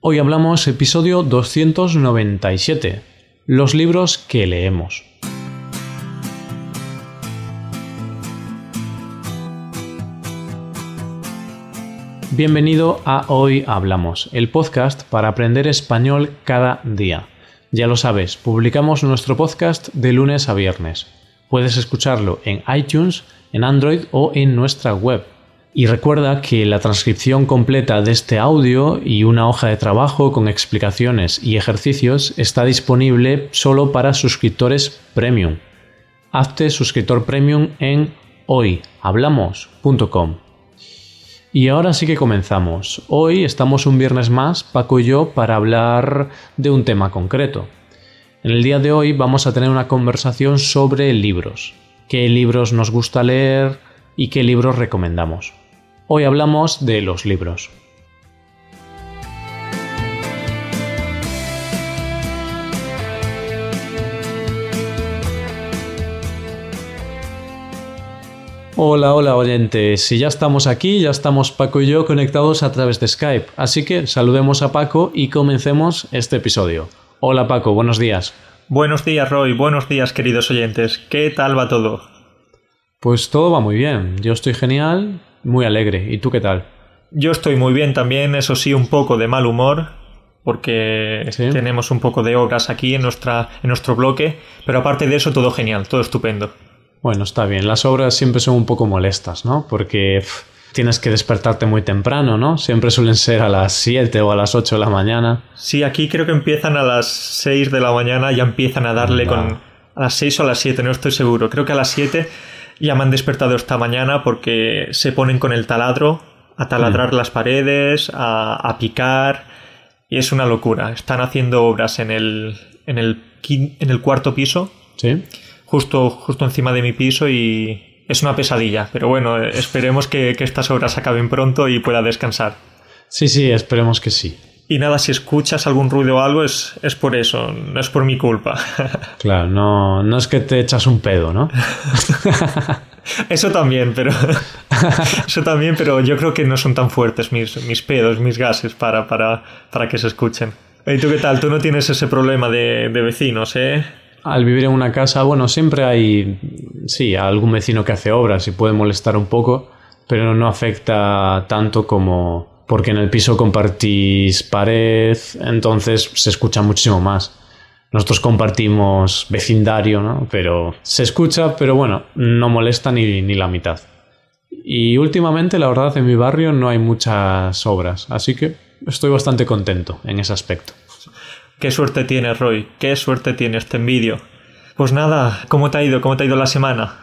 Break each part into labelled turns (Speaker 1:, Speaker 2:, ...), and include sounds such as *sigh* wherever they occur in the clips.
Speaker 1: Hoy hablamos episodio 297, los libros que leemos. Bienvenido a Hoy Hablamos, el podcast para aprender español cada día. Ya lo sabes, publicamos nuestro podcast de lunes a viernes. Puedes escucharlo en iTunes, en Android o en nuestra web. Y recuerda que la transcripción completa de este audio y una hoja de trabajo con explicaciones y ejercicios está disponible solo para suscriptores premium. Hazte suscriptor premium en hoyhablamos.com. Y ahora sí que comenzamos. Hoy estamos un viernes más, Paco y yo, para hablar de un tema concreto. En el día de hoy vamos a tener una conversación sobre libros. ¿Qué libros nos gusta leer y qué libros recomendamos? Hoy hablamos de los libros. Hola, hola oyentes. Si ya estamos aquí, ya estamos Paco y yo conectados a través de Skype. Así que saludemos a Paco y comencemos este episodio. Hola Paco, buenos días.
Speaker 2: Buenos días Roy, buenos días queridos oyentes. ¿Qué tal va todo?
Speaker 1: Pues todo va muy bien. Yo estoy genial, muy alegre. ¿Y tú qué tal?
Speaker 2: Yo estoy muy bien también, eso sí, un poco de mal humor, porque tenemos un poco de obras aquí en, nuestra, en nuestro bloque, pero aparte de eso todo genial, todo estupendo.
Speaker 1: Bueno, está bien. Las obras siempre son un poco molestas, ¿no? Porque tienes que despertarte muy temprano, ¿no? Siempre suelen ser a las 7 o a las 8 de la mañana.
Speaker 2: Sí, aquí creo que empiezan a las 6 de la mañana, ya empiezan a darle con... A las 6 o a las 7, no estoy seguro. Creo que a las 7 ya me han despertado esta mañana porque se ponen con el taladro a taladrar mm. las paredes, a, a, picar, y es una locura. Están haciendo obras en el, en el, en el cuarto piso.
Speaker 1: Sí
Speaker 2: justo, justo encima de mi piso y es una pesadilla. Pero bueno, esperemos que, estas obras acaben pronto y pueda descansar.
Speaker 1: Sí, sí, esperemos que sí.
Speaker 2: Y nada, si escuchas algún ruido o algo es, es por eso, no es por mi culpa. *laughs*
Speaker 1: Claro, no, no es que te echas un pedo, ¿no? *laughs*
Speaker 2: Eso también, pero. *laughs* Eso también, pero yo creo que no son tan fuertes mis, mis pedos, mis gases para, para, para que se escuchen. ¿Y tú qué tal? Tú no tienes ese problema de, de vecinos, ¿eh?
Speaker 1: al vivir en una casa, bueno, siempre hay, sí, algún vecino que hace obras y puede molestar un poco, pero no afecta tanto como porque en el piso compartís pared, entonces se escucha muchísimo más. Nosotros compartimos vecindario, ¿no? Pero se escucha, pero bueno, no molesta ni, ni la mitad. Y últimamente, la verdad, en mi barrio no hay muchas obras, así que estoy bastante contento en ese aspecto.
Speaker 2: Qué suerte tienes, Roy. Qué suerte tienes, te envidio. Pues nada, ¿cómo te ha ido? ¿Cómo te ha ido la semana?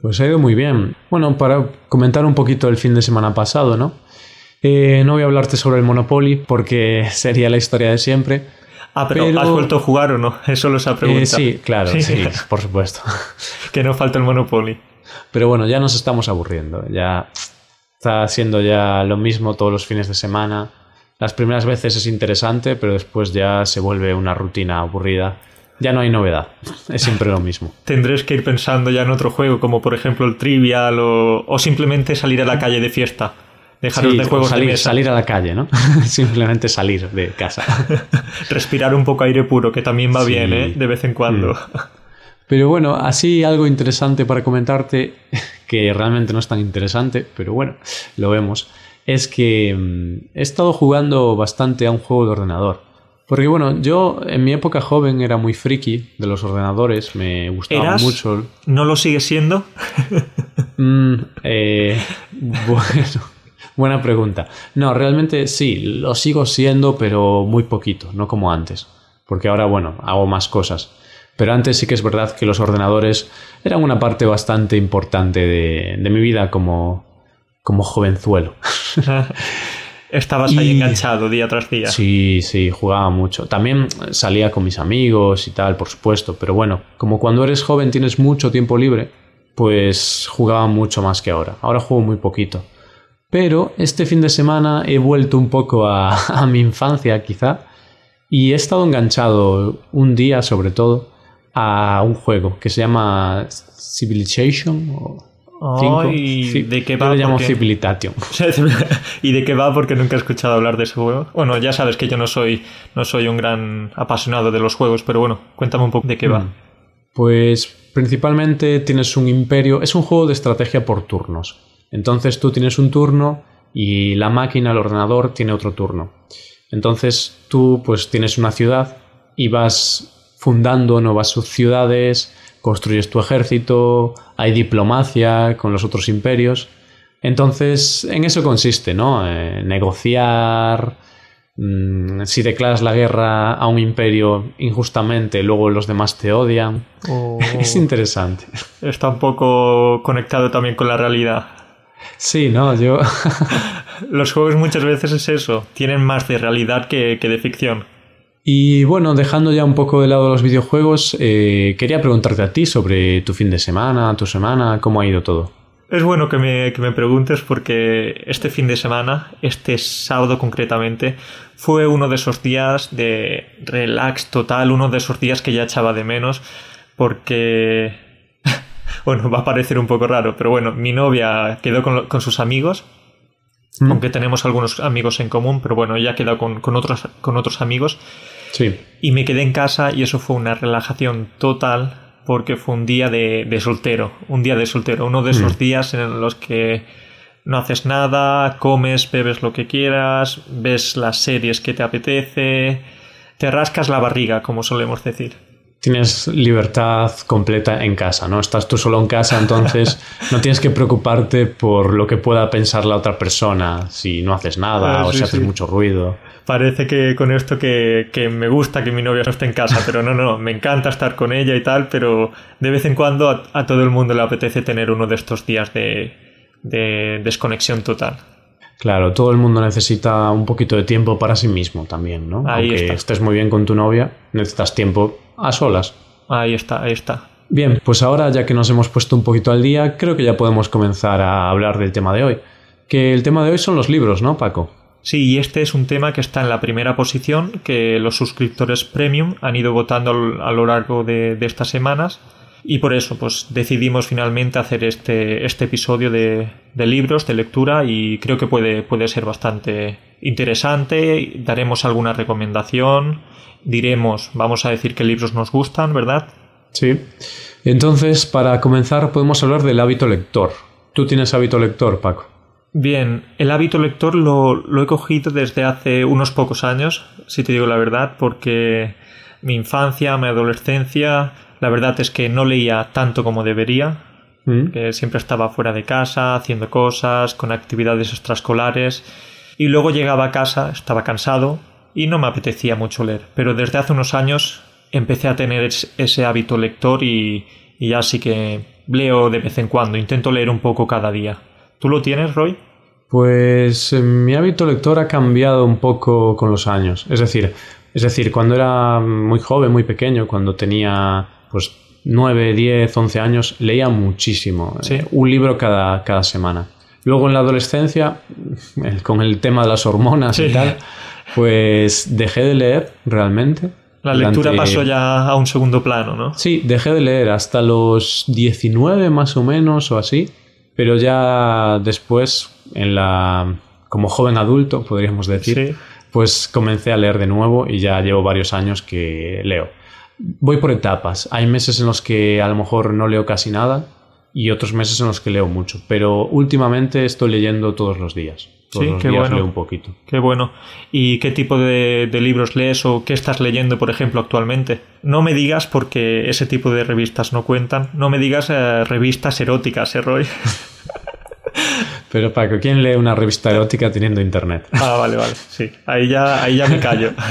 Speaker 1: Pues ha ido muy bien. Bueno, para comentar un poquito el fin de semana pasado, ¿no? Eh, no voy a hablarte sobre el Monopoly porque sería la historia de siempre.
Speaker 2: Ah, pero, ¿has vuelto a jugar o no? *laughs* Eso lo ha preguntado. Eh,
Speaker 1: sí, claro, sí, *laughs* por supuesto.
Speaker 2: que no falta el Monopoly.
Speaker 1: Pero bueno, ya nos estamos aburriendo. Ya está siendo ya lo mismo todos los fines de semana. Las primeras veces es interesante, pero después ya se vuelve una rutina aburrida. Ya no hay novedad, *laughs* es siempre lo mismo.
Speaker 2: Tendréis que ir pensando ya en otro juego, como por ejemplo el Trivial o, simplemente salir a la calle de fiesta. Dejaros de juegos
Speaker 1: salir, salir a la calle, ¿no? *laughs* simplemente salir de casa. *laughs*
Speaker 2: Respirar un poco aire puro, que también va bien, ¿eh? De vez en cuando. Mm. *laughs*
Speaker 1: Pero bueno, así algo interesante para comentarte, que realmente no es tan interesante, pero bueno, lo vemos es que mm, he estado jugando bastante a un juego de ordenador. Porque bueno, yo en mi época joven era muy friki de los ordenadores, me gustaba mucho.
Speaker 2: ¿No lo sigue siendo?
Speaker 1: Mm, eh, bueno, buena pregunta. No, realmente sí, lo sigo siendo, pero muy poquito, no como antes. Porque ahora, bueno, hago más cosas. Pero antes sí que es verdad que los ordenadores eran una parte bastante importante de, de mi vida como, como jovenzuelo. *laughs*
Speaker 2: Estabas ahí enganchado día tras día.
Speaker 1: Sí, sí, jugaba mucho. También salía con mis amigos y tal, por supuesto. Pero bueno, como cuando eres joven tienes mucho tiempo libre, pues jugaba mucho más que ahora. Ahora juego muy poquito. Pero este fin de semana he vuelto un poco a, *laughs* a mi infancia, quizá. Y he estado enganchado un día, sobre todo, a un juego que se llama Civilization Cinco.
Speaker 2: ¿y
Speaker 1: Sí,
Speaker 2: de qué
Speaker 1: yo
Speaker 2: va?
Speaker 1: le llamo
Speaker 2: Porque-
Speaker 1: Civilization. *laughs*
Speaker 2: ¿Y de qué va? Porque nunca he escuchado hablar de ese juego. Bueno, ya sabes que yo no soy, no soy un gran apasionado de los juegos, pero bueno, cuéntame un poco de qué va.
Speaker 1: Mm. Pues principalmente tienes un imperio, es un juego de estrategia por turnos. Entonces tú tienes un turno y la máquina, el ordenador, tiene otro turno. Entonces tú pues tienes una ciudad y vas fundando nuevas ciudades, construyes tu ejército, hay diplomacia con los otros imperios. Entonces en eso consiste, ¿no? Eh, negociar, Mm, si declaras la guerra a un imperio injustamente, luego los demás te odian.
Speaker 2: O *laughs*
Speaker 1: Es interesante.
Speaker 2: está un poco conectado también con la realidad.
Speaker 1: Sí, no, yo. *laughs*
Speaker 2: Los juegos muchas veces es eso, tienen más de realidad que, que de ficción.
Speaker 1: Y bueno, dejando ya un poco de lado los videojuegos, eh, quería preguntarte a ti sobre tu fin de semana, tu semana, cómo ha ido todo.
Speaker 2: Es bueno que me, que me preguntes porque este fin de semana, este sábado concretamente, fue uno de esos días de relax total, uno de esos días que ya echaba de menos porque, bueno, va a parecer un poco raro, pero bueno, mi novia quedó con, con sus amigos,
Speaker 1: ¿Mm?
Speaker 2: aunque tenemos algunos amigos en común, pero bueno, ella quedó con, con otros, con otros amigos
Speaker 1: Sí.
Speaker 2: y me quedé en casa y eso fue una relajación total porque fue un día de, de soltero, un día de soltero, uno de esos
Speaker 1: Mm.
Speaker 2: días en los que no haces nada, comes, bebes lo que quieras, ves las series que te apetece, te rascas la barriga, como solemos decir.
Speaker 1: Tienes libertad completa en casa, ¿no? Estás tú solo en casa, entonces *laughs* no tienes que preocuparte por lo que pueda pensar la otra persona si no haces nada
Speaker 2: Ah,
Speaker 1: o
Speaker 2: sí,
Speaker 1: si haces
Speaker 2: sí.
Speaker 1: mucho ruido.
Speaker 2: Parece que con esto que, que me gusta que mi novia no esté en casa, pero no, no, me encanta estar con ella y tal, pero de vez en cuando a, a todo el mundo le apetece tener uno de estos días de, de desconexión total.
Speaker 1: Claro, todo el mundo necesita un poquito de tiempo para sí mismo también, ¿no?
Speaker 2: Ahí
Speaker 1: Aunque
Speaker 2: está.
Speaker 1: estés muy bien con tu novia, necesitas tiempo a solas.
Speaker 2: Ahí está, ahí está.
Speaker 1: Bien, pues ahora ya que nos hemos puesto un poquito al día, creo que ya podemos comenzar a hablar del tema de hoy. Que el tema de hoy son los libros, ¿no, Paco?
Speaker 2: Sí, y este es un tema que está en la primera posición, que los suscriptores premium han ido votando a lo largo de, de estas semanas. Y por eso, pues decidimos finalmente hacer este, este episodio de, de libros, de lectura, y creo que puede, puede ser bastante interesante. Daremos alguna recomendación, diremos, vamos a decir qué libros nos gustan, ¿verdad?
Speaker 1: Sí. Entonces, para comenzar, podemos hablar del hábito lector. ¿Tú tienes hábito lector, Paco?
Speaker 2: Bien, el hábito lector lo, lo he cogido desde hace unos pocos años, si te digo la verdad, porque mi infancia, mi adolescencia, la verdad es que no leía tanto como debería,
Speaker 1: ¿Mm?
Speaker 2: que siempre estaba fuera de casa, haciendo cosas, con actividades extraescolares, y luego llegaba a casa, estaba cansado y no me apetecía mucho leer. Pero desde hace unos años empecé a tener es- ese hábito lector y, y ya sí que leo de vez en cuando, intento leer un poco cada día. ¿Tú lo tienes, Roy?
Speaker 1: Pues eh, mi hábito lector ha cambiado un poco con los años. Es decir, es decir, cuando era muy joven, muy pequeño, cuando tenía pues 9, 10, 11 años, leía muchísimo.
Speaker 2: Sí.
Speaker 1: eh, un libro cada, cada semana. Luego en la adolescencia, *laughs* con el tema de las hormonas y tal, pues dejé de leer realmente.
Speaker 2: La lectura
Speaker 1: Durante-
Speaker 2: pasó ya a un segundo plano, ¿no?
Speaker 1: Sí, dejé de leer hasta los 19 más o menos o así, pero ya después, en la como joven adulto, podríamos decir,
Speaker 2: Sí.
Speaker 1: pues comencé a leer de nuevo y ya llevo varios años que leo. Voy por etapas. Hay meses en los que a lo mejor no leo casi nada y otros meses en los que leo mucho, pero últimamente estoy leyendo todos los días. Todos
Speaker 2: Sí,
Speaker 1: los
Speaker 2: qué
Speaker 1: días
Speaker 2: bueno.
Speaker 1: leo un poquito.
Speaker 2: Qué bueno. ¿Y qué tipo de, de libros lees o qué estás leyendo, por ejemplo, actualmente? No me digas, porque ese tipo de revistas no cuentan, no me digas eh, revistas eróticas, ¿eh, Roy? *laughs*
Speaker 1: Pero Paco, ¿quién lee una revista erótica teniendo internet?
Speaker 2: ah, vale, vale. Sí, ahí ya, ahí ya me callo. *laughs*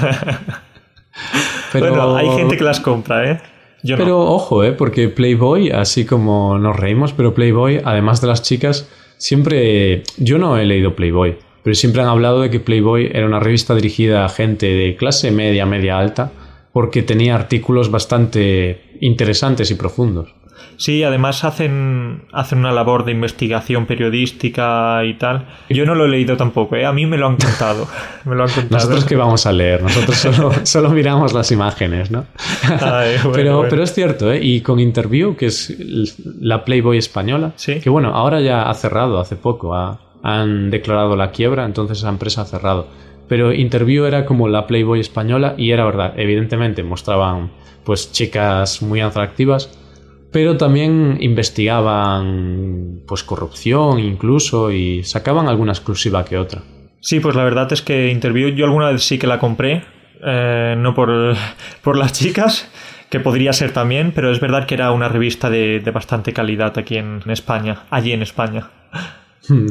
Speaker 1: Pero...
Speaker 2: Bueno, hay gente que las compra, ¿eh? Yo
Speaker 1: Pero
Speaker 2: no.
Speaker 1: ojo, ¿eh? porque Playboy, así como nos reímos, pero Playboy, además de las chicas, siempre... Yo no he leído Playboy, pero siempre han hablado de que Playboy era una revista dirigida a gente de clase media, media alta, porque tenía artículos bastante interesantes y profundos.
Speaker 2: Sí, además hacen, hacen una labor de investigación periodística y tal. Yo no lo he leído tampoco, ¿eh? a mí me lo han contado. me lo han contado.
Speaker 1: Nosotros que vamos a leer, nosotros solo, *laughs* solo miramos las imágenes, ¿no? Ay, *laughs* bueno, pero, bueno. pero es cierto, ¿eh? y con Interview, que es la Playboy española,
Speaker 2: ¿Sí?
Speaker 1: que bueno, ahora ya ha cerrado hace poco, ha, han declarado la quiebra, entonces esa empresa ha cerrado. Pero Interview era como la Playboy española y era verdad, evidentemente mostraban pues chicas muy atractivas, pero también investigaban pues corrupción incluso y sacaban alguna exclusiva que otra.
Speaker 2: Sí, pues la verdad es que Interview yo alguna vez sí que la compré, eh, no por, *laughs* por, las chicas, que podría ser también, pero es verdad que era una revista de, de bastante calidad aquí en, en España, allí en España. *laughs*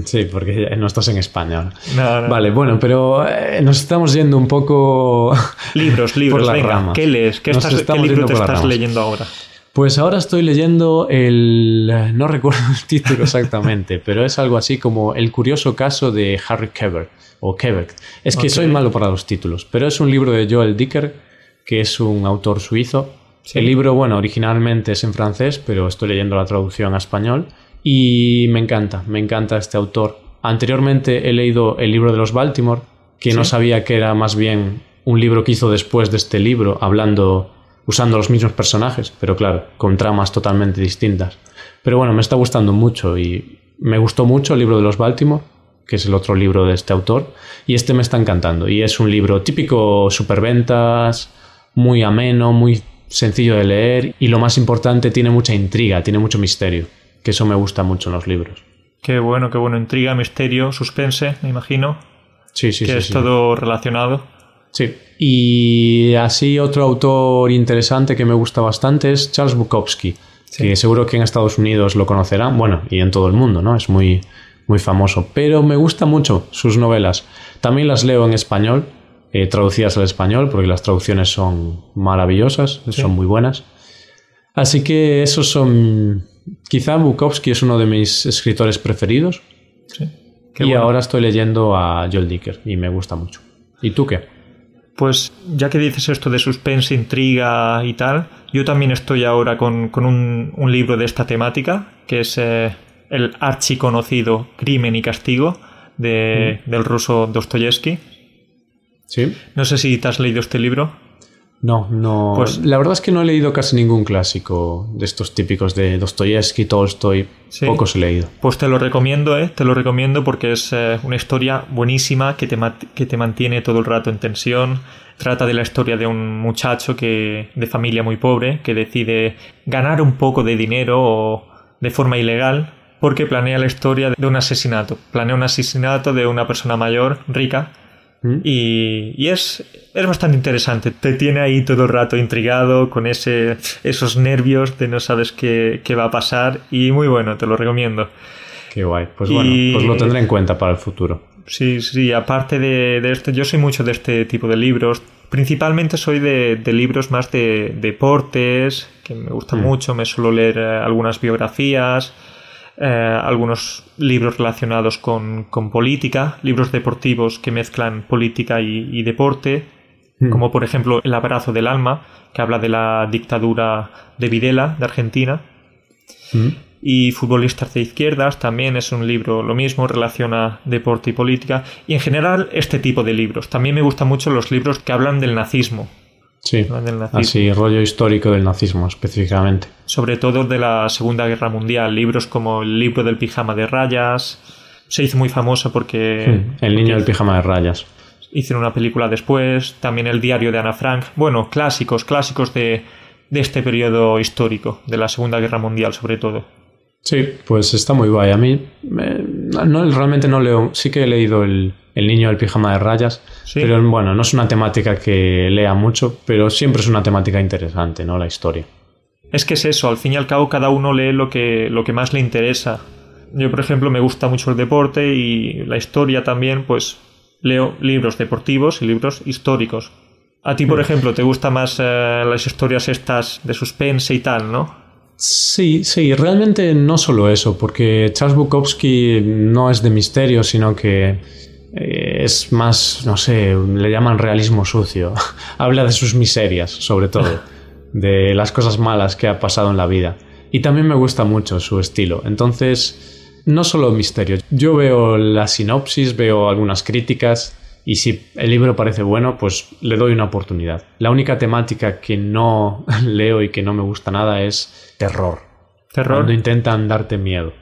Speaker 1: Sí, porque no estás en España.
Speaker 2: No, no.
Speaker 1: Vale, bueno, pero eh, nos estamos yendo un poco.
Speaker 2: Libros, *laughs* libros,
Speaker 1: por las
Speaker 2: venga,
Speaker 1: ramas.
Speaker 2: ¿qué lees? ¿Qué, estás, ¿qué libro te estás
Speaker 1: ramas.
Speaker 2: leyendo ahora?
Speaker 1: Pues ahora estoy leyendo el. *laughs* No recuerdo el título exactamente, pero es algo así como El curioso caso de Harry Quebert. O Quebert. Es que soy malo para los títulos, pero es un libro de Joel Dicker, que es un autor suizo.
Speaker 2: Sí.
Speaker 1: El libro, bueno, originalmente es en francés, pero estoy leyendo la traducción a español. Y me encanta, me encanta este autor. Anteriormente he leído el libro de los Baltimore, que no sabía que era más bien un libro que hizo después de este libro, hablando, usando los mismos personajes, pero claro, con tramas totalmente distintas. Pero bueno, me está gustando mucho y me gustó mucho el libro de los Baltimore, que es el otro libro de este autor, y este me está encantando. Y es un libro típico superventas, muy ameno, muy sencillo de leer y lo más importante, tiene mucha intriga, tiene mucho misterio, que eso me gusta mucho en los libros.
Speaker 2: Qué bueno, qué bueno. Intriga, misterio, suspense, me imagino.
Speaker 1: Sí, sí,
Speaker 2: que
Speaker 1: sí.
Speaker 2: es
Speaker 1: sí.
Speaker 2: todo relacionado.
Speaker 1: Sí. Y así otro autor interesante que me gusta bastante es Charles Bukowski,
Speaker 2: Sí.
Speaker 1: que seguro que en Estados Unidos lo conocerán, bueno, y en todo el mundo, ¿no? Es muy, muy famoso. Pero me gustan mucho sus novelas. También las leo en español, eh, traducidas al español, porque las traducciones son maravillosas, son muy buenas. Así que esos son... Quizá Bukowski es uno de mis escritores preferidos.
Speaker 2: Sí. Qué
Speaker 1: y
Speaker 2: bueno.
Speaker 1: ahora estoy leyendo a Joel Dicker y me gusta mucho. ¿Y tú qué?
Speaker 2: Pues ya que dices esto de suspense, intriga y tal, yo también estoy ahora con, con un, un libro de esta temática, que es eh, el archiconocido Crimen y Castigo de, del ruso Dostoyevsky.
Speaker 1: ¿Sí?
Speaker 2: No sé si te has leído este libro.
Speaker 1: No, no.
Speaker 2: Pues-
Speaker 1: la verdad es que no he leído casi ningún clásico de estos típicos de Dostoyevsky, Tolstoy.
Speaker 2: Sí.
Speaker 1: Pocos he leído.
Speaker 2: Pues te lo recomiendo, ¿eh? Te lo recomiendo porque es eh, una historia buenísima que te, que te mantiene todo el rato en tensión. Trata de la historia de un muchacho que, de familia muy pobre que decide ganar un poco de dinero o de forma ilegal porque planea la historia de un asesinato. Planea un asesinato de una persona mayor, rica,
Speaker 1: ¿Mm?
Speaker 2: y, y es, es bastante interesante. Te tiene ahí todo el rato intrigado con ese, esos nervios de no sabes qué, qué va a pasar. Y muy bueno, te lo recomiendo.
Speaker 1: Qué guay. Pues
Speaker 2: Y-
Speaker 1: bueno, pues lo tendré en cuenta para el futuro.
Speaker 2: Sí, sí, aparte de, de esto, yo soy mucho de este tipo de libros. Principalmente soy de, de libros más de deportes, que me gustan mucho. Me suelo leer eh, algunas biografías, eh, algunos libros relacionados con, con política, libros deportivos que mezclan política y, y deporte, como por ejemplo El abrazo del alma, que habla de la dictadura de Videla, de Argentina.
Speaker 1: ¿Mm?
Speaker 2: Y Futbolistas de Izquierdas también es un libro lo mismo, relaciona deporte y política. Y en general este tipo de libros. También me gustan mucho los libros que hablan del nazismo,
Speaker 1: Sí.
Speaker 2: Del.
Speaker 1: Así, rollo histórico del nazismo específicamente.
Speaker 2: sobre todo de la Segunda Guerra Mundial. Libros como el libro del pijama de rayas. Se hizo muy famoso porque,
Speaker 1: Mm, El niño
Speaker 2: porque
Speaker 1: del pijama de rayas.
Speaker 2: hicieron una película después. También el diario de Ana Frank. Bueno, clásicos, clásicos de, de este periodo histórico, de la Segunda Guerra Mundial sobre todo.
Speaker 1: Sí, pues está muy guay. A mí eh, no, realmente no leo. Sí que he leído el, el niño del pijama de rayas,
Speaker 2: Sí.
Speaker 1: pero bueno, no es una temática que lea mucho, pero siempre es una temática interesante, ¿no? La historia.
Speaker 2: Es que es eso, al fin y al cabo cada uno lee lo que, lo que más le interesa. Yo, por ejemplo, me gusta mucho el deporte y la historia también, pues leo libros deportivos y libros históricos. A ti, por ejemplo, te gustan más eh, las historias estas de suspense y tal, ¿no?
Speaker 1: Sí, sí, realmente no solo eso, porque Charles Bukowski no es de misterio, sino que eh, es más, no sé, le llaman realismo sucio. *laughs* Habla de sus miserias, sobre todo, *laughs* de las cosas malas que ha pasado en la vida. Y también me gusta mucho su estilo. Entonces, no solo misterio. Yo veo la sinopsis, veo algunas críticas y si el libro parece bueno, pues le doy una oportunidad. La única temática que no *laughs* leo y que no me gusta nada es terror.
Speaker 2: Terror.
Speaker 1: Cuando intentan darte miedo.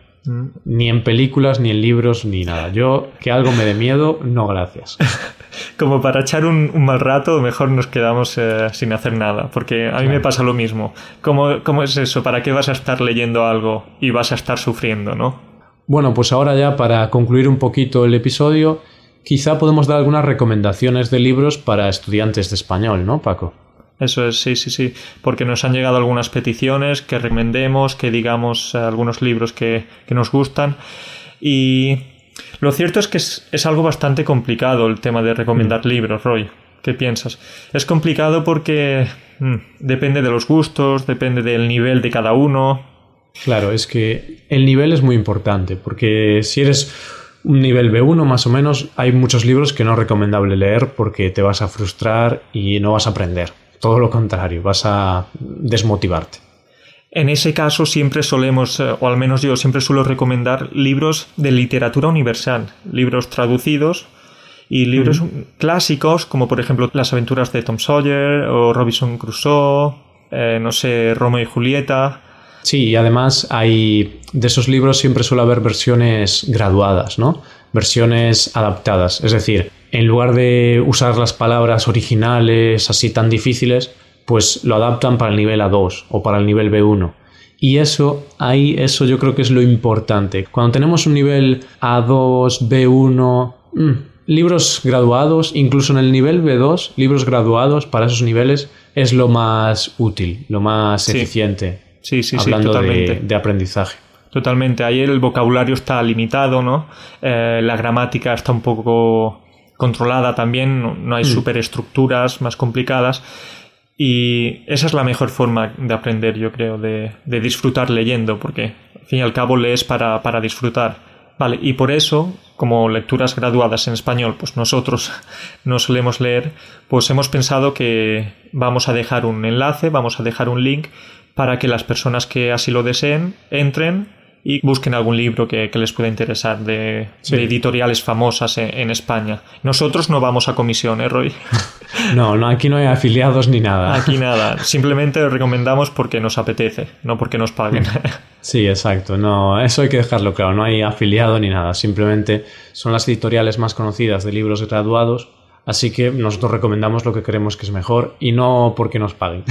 Speaker 1: Ni en películas, ni en libros, ni nada. Yo, que algo me dé miedo, no gracias. *laughs*
Speaker 2: Como para echar un, un mal rato, mejor nos quedamos eh, sin hacer nada, porque a mí me pasa lo mismo. ¿Cómo, ¿Cómo es eso? ¿Para qué vas a estar leyendo algo y vas a estar sufriendo, no?
Speaker 1: Bueno, pues ahora ya para concluir un poquito el episodio, quizá podemos dar algunas recomendaciones de libros para estudiantes de español, ¿no, Paco?
Speaker 2: Eso es, sí, sí, sí. Porque nos han llegado algunas peticiones que recomendemos, que digamos eh, algunos libros que, que nos gustan. Y lo cierto es que es, es, algo bastante complicado el tema de recomendar mm. libros, Roy. ¿Qué piensas? Es complicado porque mm, depende de los gustos, depende del nivel de cada uno.
Speaker 1: Claro, es que el nivel es muy importante, porque si eres un nivel B1 más o menos, hay muchos libros que no es recomendable leer porque te vas a frustrar y no vas a aprender todo lo contrario, vas a desmotivarte.
Speaker 2: En ese caso siempre solemos, eh, o al menos yo siempre suelo recomendar libros de literatura universal, libros traducidos y libros clásicos como por ejemplo Las aventuras de Tom Sawyer o Robinson Crusoe, eh, no sé, Romeo y Julieta.
Speaker 1: Sí, y además hay de esos libros siempre suele haber versiones graduadas, ¿no? Versiones adaptadas, es decir, en lugar de usar las palabras originales así tan difíciles, pues lo adaptan para el nivel A2 o para el nivel B1. Y eso, ahí, eso yo creo que es lo importante. Cuando tenemos un nivel A2, B1, mmm, libros graduados, incluso en el nivel B2, libros graduados para esos niveles es lo más útil, lo más eficiente.
Speaker 2: Sí, sí,
Speaker 1: hablando
Speaker 2: sí, totalmente.
Speaker 1: De, de, aprendizaje.
Speaker 2: Totalmente. Ahí el vocabulario está limitado, ¿no? Eh, la gramática está un poco controlada también, no hay mm. superestructuras más complicadas. Y esa es la mejor forma de aprender, yo creo, de, de disfrutar leyendo, porque al fin y al cabo lees para, para disfrutar. Vale, y por eso, como lecturas graduadas en español, pues nosotros *laughs* no solemos leer, pues hemos pensado que vamos a dejar un enlace, vamos a dejar un link para que las personas que así lo deseen entren y busquen algún libro que, que les pueda interesar de, sí. de editoriales famosas en, en, España. Nosotros no vamos a comisión, ¿eh, Roy? *laughs*
Speaker 1: No, no, aquí no hay afiliados ni nada.
Speaker 2: Aquí *laughs* nada. Simplemente recomendamos porque nos apetece, no porque nos paguen. *laughs*
Speaker 1: Sí, exacto. No, eso hay que dejarlo claro. No hay afiliado ni nada. Simplemente son las editoriales más conocidas de libros graduados. Así que nosotros recomendamos lo que creemos que es mejor y no porque nos paguen.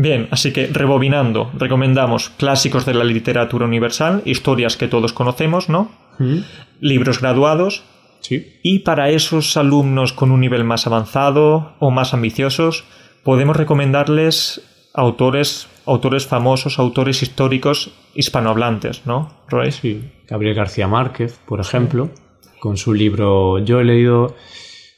Speaker 2: Bien, así que rebobinando, recomendamos clásicos de la literatura universal, historias que todos conocemos, ¿no?
Speaker 1: ¿Mm?
Speaker 2: Libros graduados.
Speaker 1: Sí.
Speaker 2: Y para esos alumnos con un nivel más avanzado o más ambiciosos, podemos recomendarles autores, autores famosos, autores históricos hispanohablantes, ¿no, Roy?
Speaker 1: Sí. Gabriel García Márquez, por ejemplo, con su libro. Yo he leído.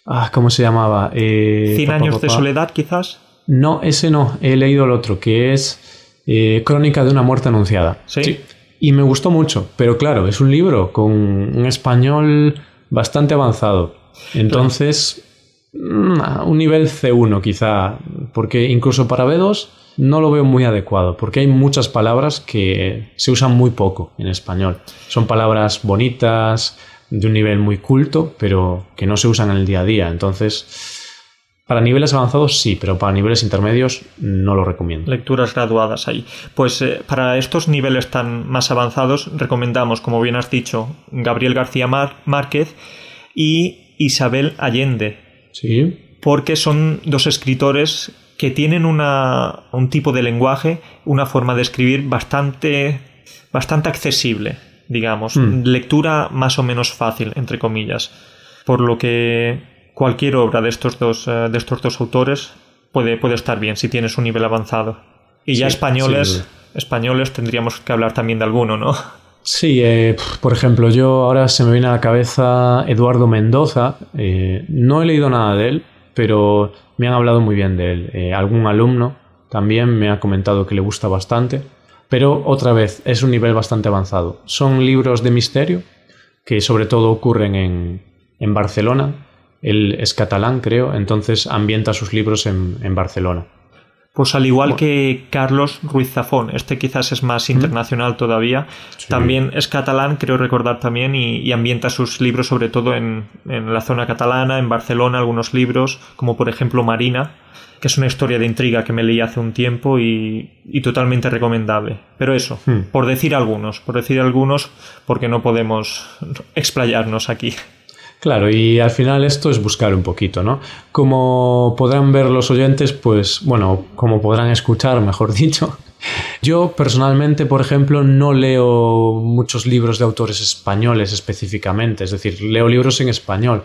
Speaker 1: Ah, ¿Cómo se llamaba? Eh,
Speaker 2: Cien años papá. de soledad, quizás.
Speaker 1: No, ese no. He leído el otro, que es eh, Crónica de una muerte anunciada.
Speaker 2: ¿Sí? ¿Sí?
Speaker 1: Y me gustó mucho, pero claro, es un libro con un español bastante avanzado. Entonces, claro. un nivel C1 quizá, porque incluso para B2 no lo veo muy adecuado, porque hay muchas palabras que se usan muy poco en español. Son palabras bonitas, de un nivel muy culto, pero que no se usan en el día a día. Entonces, para niveles avanzados sí, pero para niveles intermedios no lo recomiendo.
Speaker 2: Lecturas graduadas ahí. Pues eh, para estos niveles tan más avanzados recomendamos, como bien has dicho, Gabriel García Mar Márquez y Isabel Allende.
Speaker 1: Sí.
Speaker 2: Porque son dos escritores que tienen una, un tipo de lenguaje, una forma de escribir bastante, bastante accesible, digamos. Mm. Lectura más o menos fácil, entre comillas. Por lo que cualquier obra de estos dos, eh, de estos dos autores puede, puede estar bien si tienes un nivel avanzado. Y ya sí, españoles, españoles tendríamos que hablar también de alguno, ¿no?
Speaker 1: Sí, eh, por ejemplo, yo ahora se me viene a la cabeza Eduardo Mendoza. Eh, no he leído nada de él, pero me han hablado muy bien de él. Eh, algún alumno también me ha comentado que le gusta bastante. Pero otra vez, es un nivel bastante avanzado. Son libros de misterio que sobre todo ocurren en, en Barcelona él es catalán, creo, entonces ambienta sus libros en, en Barcelona.
Speaker 2: Pues al igual que Carlos Ruiz Zafón, este quizás es más internacional todavía, también es catalán, creo recordar también, y, ambienta sus libros sobre todo en, la zona catalana, en Barcelona, algunos libros, como por ejemplo Marina, que es una historia de intriga que me leí hace un tiempo y, totalmente recomendable. Pero eso, hmm. por decir algunos, por decir algunos, porque no podemos explayarnos aquí.
Speaker 1: Claro, y al final esto es buscar un poquito, ¿no? Como podrán ver los oyentes, pues bueno, como podrán escuchar, *laughs* mejor dicho, yo personalmente, por ejemplo, no leo muchos libros de autores españoles específicamente, es decir, leo libros en español,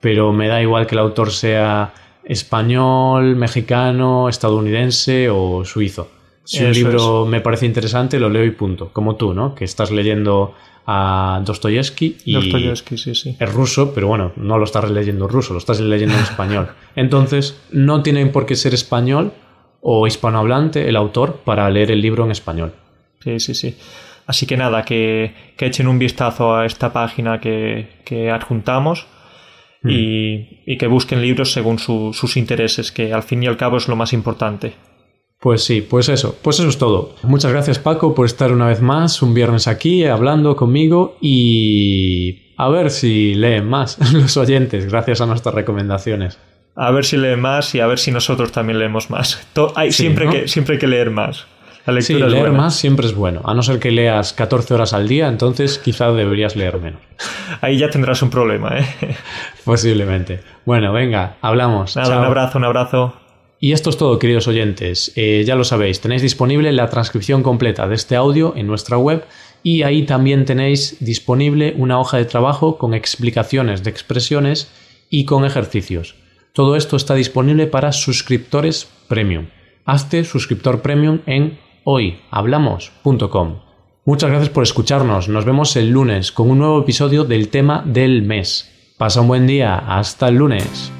Speaker 1: pero me da igual que el autor sea español, mexicano, estadounidense o suizo. Si un libro me parece interesante, lo leo y punto. Como tú, ¿no? Que estás leyendo a Dostoyevsky y
Speaker 2: Dostoyevsky, sí, sí.
Speaker 1: es ruso, pero bueno, no lo estás leyendo en ruso, lo estás leyendo en español. *laughs* Entonces, no tiene por qué ser español o hispanohablante el autor para leer el libro en español.
Speaker 2: Sí, sí, sí. Así que nada, que, echen un vistazo a esta página que, adjuntamos mm. y, que busquen libros según sus intereses, que al fin y al cabo es lo más importante.
Speaker 1: Pues sí, pues eso, pues eso es todo. Muchas gracias Paco por estar una vez más un viernes aquí hablando conmigo y a ver si leen más *laughs* los oyentes gracias a nuestras recomendaciones.
Speaker 2: A ver si leen más y a ver si nosotros también leemos más. hay, siempre, que, siempre hay que leer más.
Speaker 1: La lectura sí, leer más siempre es bueno. A no ser que leas 14 horas al día, entonces quizá deberías leer menos.
Speaker 2: Ahí ya tendrás un problema, ¿eh? *laughs*
Speaker 1: Posiblemente. Bueno, venga, hablamos.
Speaker 2: Nada, un abrazo, un abrazo.
Speaker 1: Y esto es todo, queridos oyentes. Eh, ya lo sabéis, tenéis disponible la transcripción completa de este audio en nuestra web y ahí también tenéis disponible una hoja de trabajo con explicaciones de expresiones y con ejercicios. Todo esto está disponible para suscriptores premium. Hazte suscriptor premium en hoyhablamos.com. Muchas gracias por escucharnos. Nos vemos el lunes con un nuevo episodio del tema del mes. Pasa un buen día. Hasta el lunes.